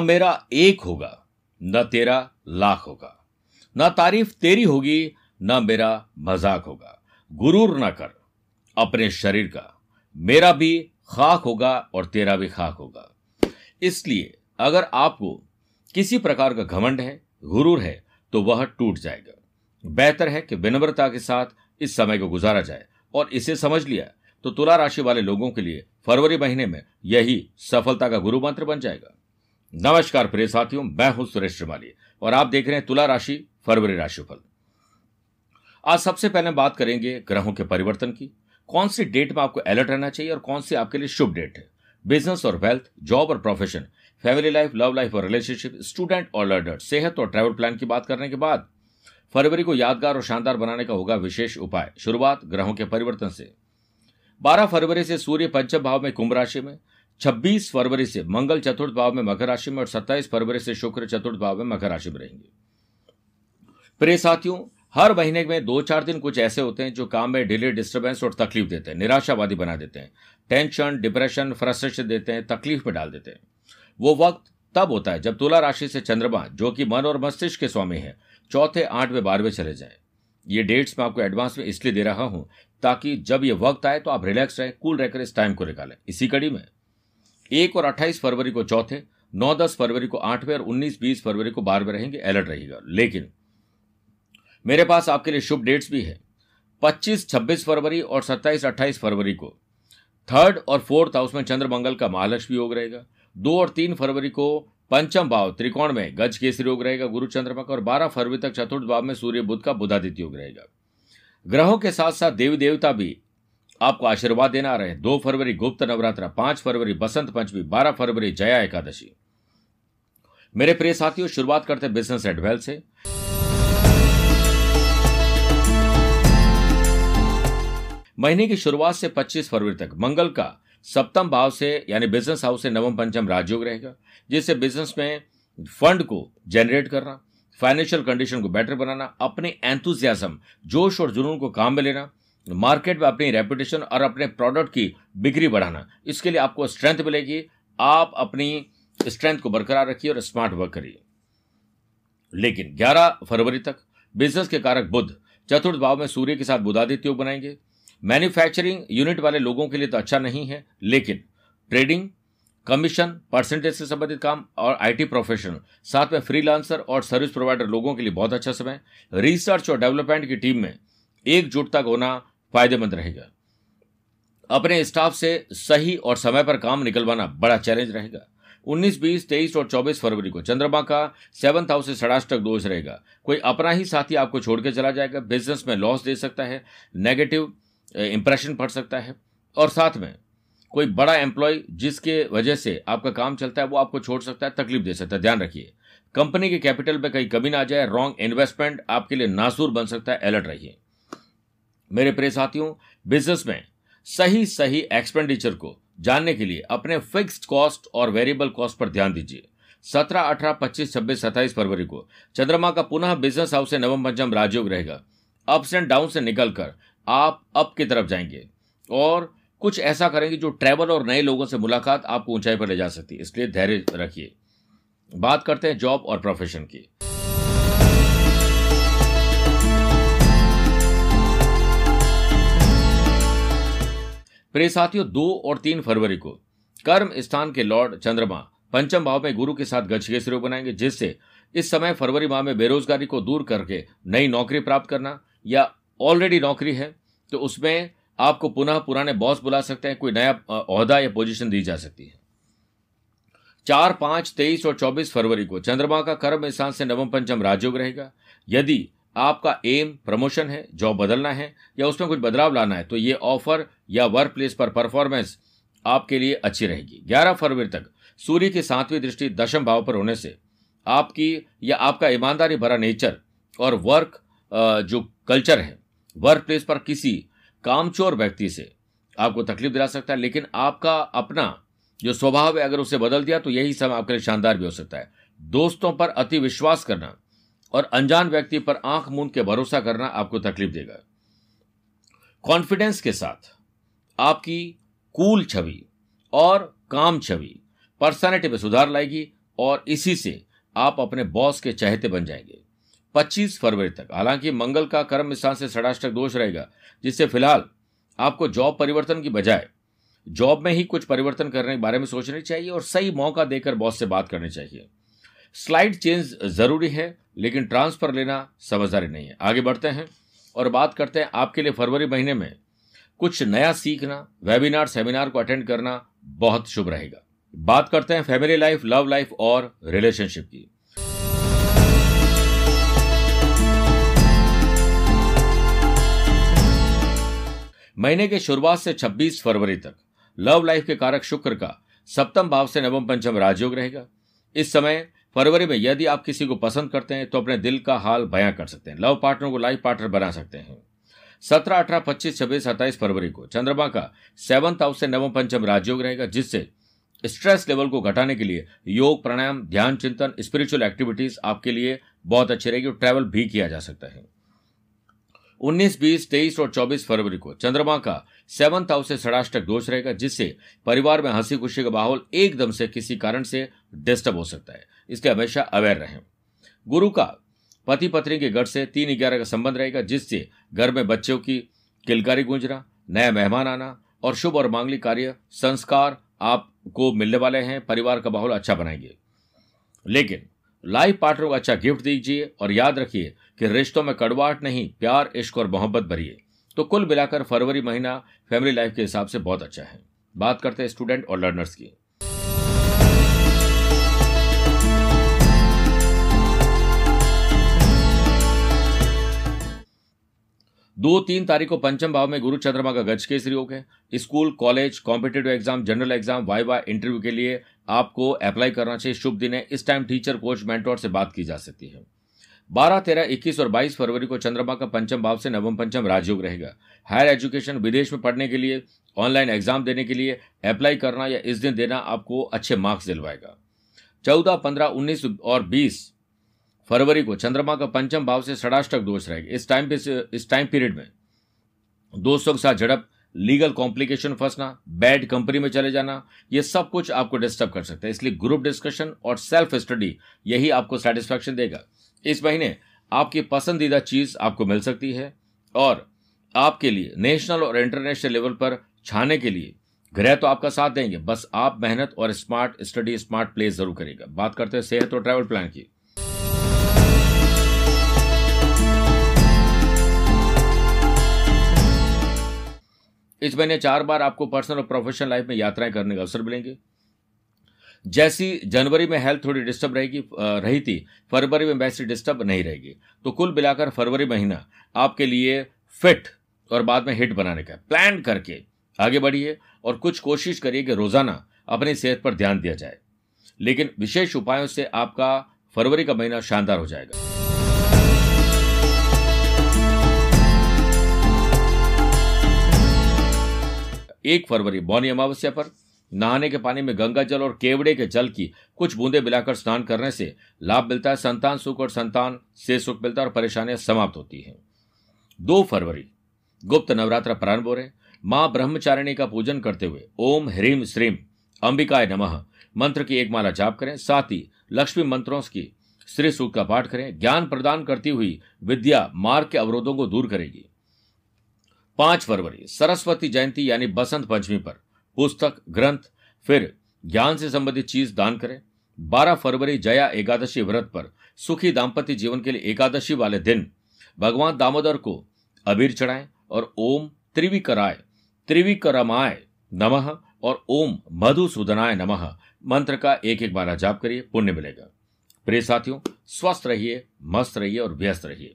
मेरा एक होगा, न तेरा लाख होगा। न तारीफ़ तेरी होगी, न मेरा मज़ाक होगा। गुरूर न कर, अपने शरीर का। मेरा भी खाक होगा और तेरा भी खाक होगा। इसलिए अगर आपको किसी प्रकार का घमंड है, गुरूर है तो वह टूट जाएगा। बेहतर है कि विनम्रता के साथ इस समय को गुजारा जाए और इसे समझ लिया तो तुला राशि वाले लोगों के लिए फरवरी महीने में यही सफलता का गुरु मंत्र बन जाएगा। नमस्कार प्रिय साथियों, मैं हूँ सुरेश श्रीमाली और आप देख रहे हैं तुला राशि, फरवरी राशिफल। आज सबसे पहले बात करेंगे ग्रहों के परिवर्तन की। कौन सी डेट में आपको अलर्ट रहना चाहिए और कौन सी आपके लिए शुभ डेट है? बिज़नेस और वेल्थ, जॉब और profession, family life, love life और रिलेशनशिप, स्टूडेंट और लर्नर, सेहत और ट्रैवल प्लान की बात करने के बाद फरवरी को यादगार और शानदार बनाने का होगा विशेष उपाय, शुरुआत ग्रहों के परिवर्तन से। 12 फरवरी से सूर्य पंचम भाव में कुंभ राशि में 26 फरवरी से मंगल चतुर्थ भाव में मकर राशि में और 27 फरवरी से शुक्र चतुर्थ भाव में मकर राशि में रहेंगे। प्रिय साथियों, हर महीने में दो चार दिन कुछ ऐसे होते हैं जो काम में डिले डिस्टर्बेंस और तकलीफ़ देते हैं, निराशावादी बना देते हैं टेंशन डिप्रेशन फ्रस्ट्रेशन देते हैं, तकलीफ़ में डाल देते हैं। वो वक्त तब होता है जब तुला राशि से चंद्रमा, जो कि मन और मस्तिष्क के स्वामी है, चौथे, आठवें, बारहवें चले जाएँ। ये डेट्स मैं आपको एडवांस में इसलिए दे रहा हूँ ताकि जब ये वक्त आए तो आप रिलैक्स रहें कूल रहकर इस टाइम को निकालें। इसी कड़ी में एक और अट्ठाईस फरवरी को चौथे, नौ दस फरवरी को आठवें और उन्नीस बीस फरवरी को बारहवें रहेंगे, अलर्ट रहेगा लेकिन मेरे पास आपके लिए शुभ डेट्स भी है। पच्चीस, छब्बीस फरवरी और सत्ताईस, अट्ठाईस फरवरी को थर्ड और फोर्थ हाउस में चंद्र मंगल का महालक्ष्मी योग रहेगा। दो और तीन फरवरी को पंचम भाव, त्रिकोण में गज केसरी योग रहेगा, गुरु चंद्रमा का और बारह फरवरी तक चतुर्थ भाव में सूर्य बुद्ध का बुधादित्य योग रहेगा। ग्रहों के साथ साथ देवी देवता भी आपको आशीर्वाद देना आ रहे हैं। दो फरवरी गुप्त नवरात्र, पाँच फरवरी बसंत पंचमी, बारह फरवरी जया एकादशी। मेरे प्रिय साथियों, शुरुआत करते हैं बिज़नेस एडवेल से। महीने की शुरुआत से 25 फरवरी तक, मंगल का सप्तम भाव से, यानी बिज़नेस हाउस से नवम पंचम राजयोग रहेगा, जिससे बिज़नेस में फंड को जनरेट करना फाइनेंशियल कंडीशन को बेटर बनाना, अपने एंथुजियाजम जोश और जुनून को काम में लेना मार्केट में अपनी रेपुटेशन और अपने प्रोडक्ट की बिक्री बढ़ाना। इसके लिए आपको स्ट्रेंथ मिलेगी। आप अपनी स्ट्रेंथ को बरकरार रखिए और स्मार्ट वर्क करिए। लेकिन 11 फरवरी तक बिज़नेस के कारक बुद्ध चतुर्थ भाव में सूर्य के साथ बुधादित्य योग बनाएँगे। मैन्युफैक्चरिंग यूनिट वाले लोगों के लिए तो अच्छा नहीं है, लेकिन ट्रेडिंग, कमीशन, परसेंटेज से संबंधित काम और आईटी प्रोफेशनल, साथ में फ्रीलांसर और सर्विस प्रोवाइडर लोगों के लिए बहुत अच्छा समय। रिसर्च और डेवलपमेंट की टीम में एकजुटता होना फ़ायदेमंद रहेगा। अपने स्टाफ से सही और समय पर काम निकलवाना बड़ा चैलेंज रहेगा। 19, 20, 23 और 24 फरवरी को चंद्रमा का सेवंथ हाउस से षडाष्टक दोष रहेगा। कोई अपना ही साथी आपको छोड़ के चला जाएगा बिज़नेस में लॉस दे सकता है नेगेटिव इंप्रेशन पड़ सकता है। और साथ में कोई बड़ा एम्प्लॉय जिसके वजह से आपका काम चलता है वो आपको छोड़ सकता है तकलीफ़ दे सकता है। ध्यान रखिए कंपनी के कैपिटल में कहीं कमी ना आ जाए रॉन्ग इन्वेस्टमेंट आपके लिए नासूर बन सकता है अलर्ट रहिए। मेरे प्रिय साथियों बिज़नेस में सही सही एक्सपेंडिचर को जानने के लिए अपने फिक्स्ड कॉस्ट और वेरिएबल कॉस्ट पर ध्यान दीजिए। सत्रह, अठारह, पच्चीस, छब्बीस, सत्ताईस फरवरी को चंद्रमा का पुनः बिज़नेस हाउस से नवम पंचम राजयोग रहेगा। अप्स एंड डाउन से निकलकर आप अप की तरफ़ जाएँगे और कुछ ऐसा करेंगे जो ट्रैवल और नए लोगों से मुलाकात आपको ऊंचाई पर ले जा सकती है। इसलिए धैर्य रखिए। बात करते हैं जॉब और प्रोफेशन की। प्रिय साथियों, दो और तीन फरवरी को, कर्म स्थान के लॉर्ड चंद्रमा पंचम भाव में गुरु के साथ गच्छगेसरी बनाएँगे, जिससे इस समय फरवरी माह में बेरोजगारी को दूर करके नई नौकरी प्राप्त करना, या ऑलरेडी नौकरी है तो उसमें आपको पुनः पुराने बॉस बुला सकते हैं, कोई नया अहदा या पोजीशन दी जा सकती है। चार, पाँच, तेईस और चौबीस फरवरी को चंद्रमा का कर्म स्थान से नवम पंचम राजयोग रहेगा। यदि आपका एम प्रमोशन है जॉब बदलना है, या उसमें कुछ बदलाव लाना है तो ये ऑफ़र या वर्क प्लेस पर परफॉर्मेंस आपके लिए अच्छी रहेगी। ग्यारह फरवरी तक सूर्य की सातवीं दृष्टि दशम भाव पर होने से आपकी या आपका ईमानदारी भरा नेचर और वर्क जो कल्चर है वर्क प्लेस पर किसी कामचोर व्यक्ति से आपको तकलीफ़ दिला सकता है, लेकिन आपका अपना जो स्वभाव है, अगर उसे बदल दिया तो यही समय आपके लिए शानदार भी हो सकता है। दोस्तों पर अति विश्वास करना और अनजान व्यक्ति पर आँख मूंद के भरोसा करना आपको तकलीफ़ देगा। कॉन्फिडेंस के साथ आपकी कूल छवि और काम छवि पर्सनैलिटी में सुधार लाएगी और इसी से आप अपने बॉस के चहेते बन जाएँगे। 25 फरवरी तक, हालाँकि मंगल का कर्म स्थान से षडाष्टक दोष रहेगा, जिससे फ़िलहाल आपको जॉब परिवर्तन की बजाय जॉब में ही कुछ परिवर्तन करने के बारे में सोचना चाहिए और सही मौका देकर बॉस से बात करनी चाहिए। स्लाइड चेंज ज़रूरी है, लेकिन ट्रांसफ़र लेना समझदारी नहीं है। आगे बढ़ते हैं और बात करते हैं आपके लिए फरवरी महीने में कुछ नया सीखना वेबिनार सेमिनार को अटेंड करना बहुत शुभ रहेगा। बात करते हैं फैमिली लाइफ लव लाइफ और रिलेशनशिप की। महीने के शुरुआत से 26 फरवरी तक लव लाइफ के कारक शुक्र का सप्तम भाव से नवम पंचम राजयोग रहेगा। इस समय फरवरी में यदि आप किसी को पसंद करते हैं तो अपने दिल का हाल बयां कर सकते हैं। लव पार्टनर को लाइफ पार्टनर बना सकते हैं। सत्रह अठारह पच्चीस छब्बीस सत्ताईस फरवरी को। चंद्रमा का सेवंथ हाउस से नवम पंचम राजयोग रहेगा जिससे स्ट्रेस लेवल को घटाने के लिए योग प्राणायाम ध्यान चिंतन स्पिरिचुअल एक्टिविटीज़ आपके लिए बहुत अच्छी रहेगी और ट्रैवल भी किया जा सकता है। 19, 20, 23 और 24 फरवरी को चंद्रमा का सेवंथ हाउस से षडाष्टक दोष रहेगा जिससे परिवार में हँसी खुशी का माहौल एकदम से किसी कारण से डिस्टर्ब हो सकता है। इसलिए हमेशा अवेयर रहें। गुरु का पति पत्नी के घर से तीन ग्यारह का संबंध रहेगा, जिससे घर में बच्चों की किलकारी गूंजना, नया मेहमान आना और शुभ और मांगलिक कार्य, संस्कार आपको मिलने वाले हैं, परिवार का माहौल अच्छा बनाएँगे। लेकिन लाइफ पार्टनर को अच्छा गिफ्ट दीजिए और याद रखिए कि रिश्तों में कड़वाहट नहीं, प्यार, इश्क और मोहब्बत भरिए। तो कुल मिलाकर फरवरी महीना फैमिली लाइफ के हिसाब से बहुत अच्छा है। बात करते हैं स्टूडेंट और लर्नर्स की। दो तीन तारीख को पंचम भाव में गुरु चंद्रमा का गज केसरी योग है school, college, competitive exam, general exam Y वाई इंटरव्यू के लिए आपको अप्लाई करना चाहिए। शुभ दिन है। इस टाइम टीचर कोच मेंटोर से बात की जा सकती है। बारह, तेरह, इक्कीस और बाईस फरवरी को चंद्रमा का पंचम भाव से नवम पंचम राजयोग रहेगा। हायर एजुकेशन विदेश में पढ़ने के लिए ऑनलाइन एग्ज़ाम देने के लिए अप्लाई करना या इस दिन देना आपको अच्छे मार्क्स दिलवाएगा। चौदह, पंद्रह, उन्नीस और बीस फरवरी को चंद्रमा का पंचम भाव से षडाष्टक दोष रहेगा। इस टाइम इस टाइम पीरियड में दोस्तों के साथ झड़प लीगल कॉम्प्लिकेशन फंसना बैड कंपनी में चले जाना, ये सब कुछ आपको डिस्टर्ब कर सकता है। इसलिए ग्रुप डिस्कशन और सेल्फ स्टडी यही आपको सेटिस्फैक्शन देगा। इस महीने आपकी पसंदीदा चीज़ आपको मिल सकती है और आपके लिए नेशनल और इंटरनेशनल लेवल पर छाने के लिए ग्रह तो आपका साथ देंगे। बस आप मेहनत और स्मार्ट स्टडी स्मार्ट प्ले ज़रूर करेगा बात करते हैं सेहत और ट्रैवल प्लान की। इस महीने चार बार आपको पर्सनल और प्रोफेशनल लाइफ में यात्राएँ करने का अवसर मिलेंगे। जैसी जनवरी में हेल्थ थोड़ी डिस्टर्ब रहेगी रही थी, फरवरी में वैसी डिस्टर्ब नहीं रहेगी। तो कुल मिलाकर फरवरी महीना आपके लिए फिट और बाद में हिट बनाने का प्लान करके आगे बढ़िए और कुछ कोशिश करिए कि रोज़ाना अपनी सेहत पर ध्यान दिया जाए। लेकिन विशेष उपायों से आपका फरवरी का महीना शानदार हो जाएगा। एक फरवरी मौनी अमावस्या पर नहाने के पानी में गंगा जल और केवड़े के जल की कुछ बूंदे मिलाकर स्नान करने से लाभ मिलता है, संतान सुख और संतान से सुख मिलता है और परेशानियाँ समाप्त होती हैं। दो फरवरी, गुप्त नवरात्र प्रारंभ हो रहे माँ ब्रह्मचारिणी का पूजन करते हुए ओम ह्रीम श्रीम अंबिकाय नमः मंत्र की एक माला जाप करें, साथ ही लक्ष्मी मंत्रों की श्री सूक्त का पाठ करें। ज्ञान प्रदान करती हुई विद्या मार्ग के अवरोधों को दूर करेगी। पाँच फरवरी, सरस्वती जयंती यानी बसंत पंचमी पर। पुस्तक, ग्रंथ, फिर ज्ञान से संबंधित चीज़ दान करें। बारह फरवरी, जया एकादशी व्रत पर, सुखी दाम्पत्य जीवन के लिए एकादशी वाले दिन। भगवान दामोदर को अबीर चढ़ाएँ और ओम त्रिविकराय, त्रिविक्रमाय नमः और ओम मधुसूदनाय नमः मंत्र का एक एक बार जाप करिए, पुण्य मिलेगा। प्रिय साथियों, स्वस्थ रहिए, मस्त रहिए और व्यस्त रहिए।